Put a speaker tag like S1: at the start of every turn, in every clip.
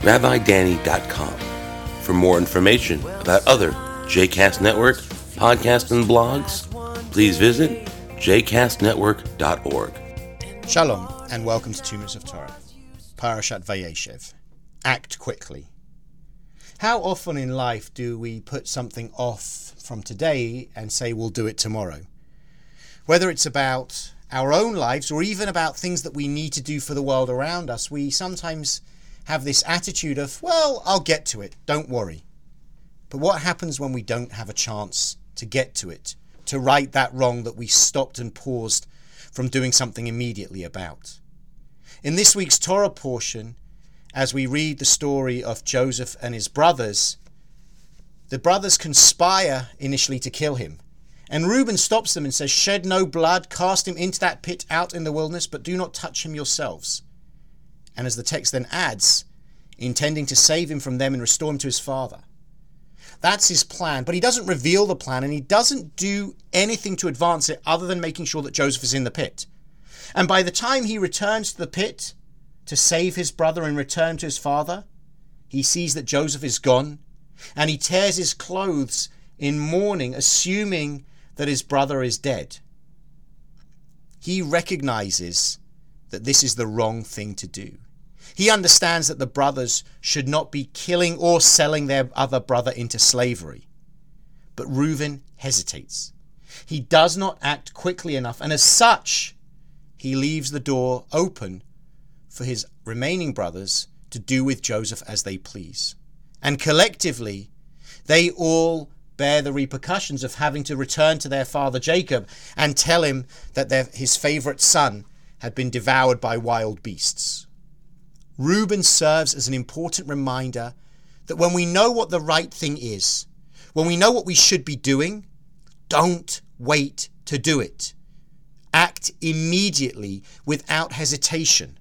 S1: rabbidanny.com. For more information about other JCast Network podcasts and blogs, please visit jcastnetwork.org.
S2: Shalom and welcome to Two Minutes of Torah. Parashat Vayeshev. Act quickly. How often in life do we put something off from today and say we'll do it tomorrow? Whether it's about our own lives or even about things that we need to do for the world around us, we sometimes have this attitude of, well, I'll get to it, don't worry. But what happens when we don't have a chance to get to it, to right that wrong that we stopped and paused from doing something immediately about? In this week's Torah portion, as we read the story of Joseph and his brothers, the brothers conspire initially to kill him. And Reuben stops them and says, Shed no blood, cast him into that pit out in the wilderness, but do not touch him yourselves. And as the text then adds, intending to save him from them and restore him to his father. That's his plan, but he doesn't reveal the plan and he doesn't do anything to advance it other than making sure that Joseph is in the pit. And by the time he returns to the pit, to save his brother and return to his father, he sees that Joseph is gone, and he tears his clothes in mourning, assuming that his brother is dead. He recognizes that this is the wrong thing to do. He understands that the brothers should not be killing or selling their other brother into slavery. But Reuben hesitates. He does not act quickly enough, and as such, he leaves the door open for his remaining brothers to do with Joseph as they please. And collectively, they all bear the repercussions of having to return to their father Jacob and tell him that their, his favorite son had been devoured by wild beasts. Reuben serves as an important reminder that when we know what the right thing is, when we know what we should be doing, don't wait to do it. Act immediately without hesitation.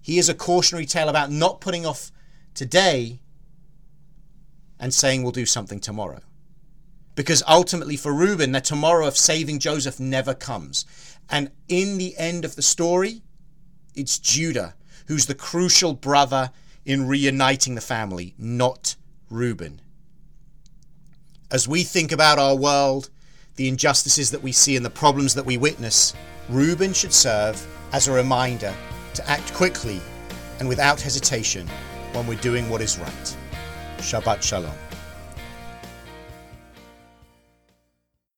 S2: He is a cautionary tale about not putting off today and saying we'll do something tomorrow. Because ultimately, for Reuben, the tomorrow of saving Joseph never comes. And in the end of the story, it's Judah who's the crucial brother in reuniting the family, not Reuben. As we think about our world, the injustices that we see, and the problems that we witness, Reuben should serve as a reminder to act quickly and without hesitation when we're doing what is right. Shabbat Shalom.